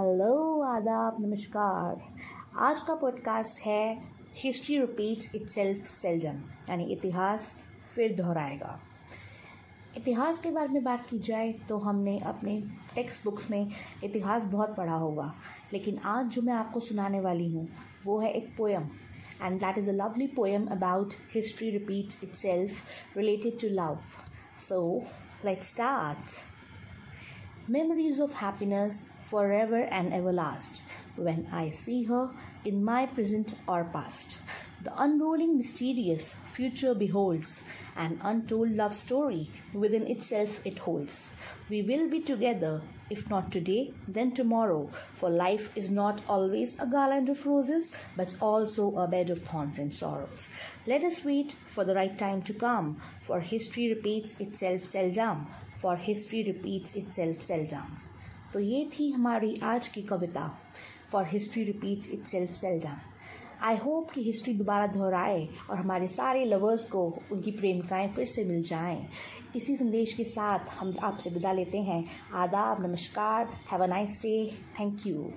नमस्कार। आज का पॉडकास्ट है history repeats itself seldom यानी इतिहास फिर दोहराएगा। इतिहास के बारे में बात की जाए तो हमने अपने टेक्स्ट बुक्स में इतिहास बहुत पढ़ा होगा, लेकिन आज जो मैं आपको सुनाने वाली हूँ, वो है एक poem and that is a lovely poem about history repeats itself related to love so let's start Memories of happiness forever and ever last when I see her in my present or past. The unrolling mysterious future beholds, an untold love story within itself it holds. We will be together, if not today, then tomorrow, for life is not always a garland of roses, but also a bed of thorns and sorrows. Let us wait for the right time to come, for history repeats itself seldom, for history repeats itself seldom. तो ये थी हमारी आज की कविता for history repeat itself seldom I hope कि history दोबारा दोहराए और हमारे सारे लवर्स को उनकी प्रेमिकाएँ फिर से मिल जाएँ। इसी संदेश के साथ हम आपसे विदा लेते हैं। आदाब, नमस्कार have a nice day thank you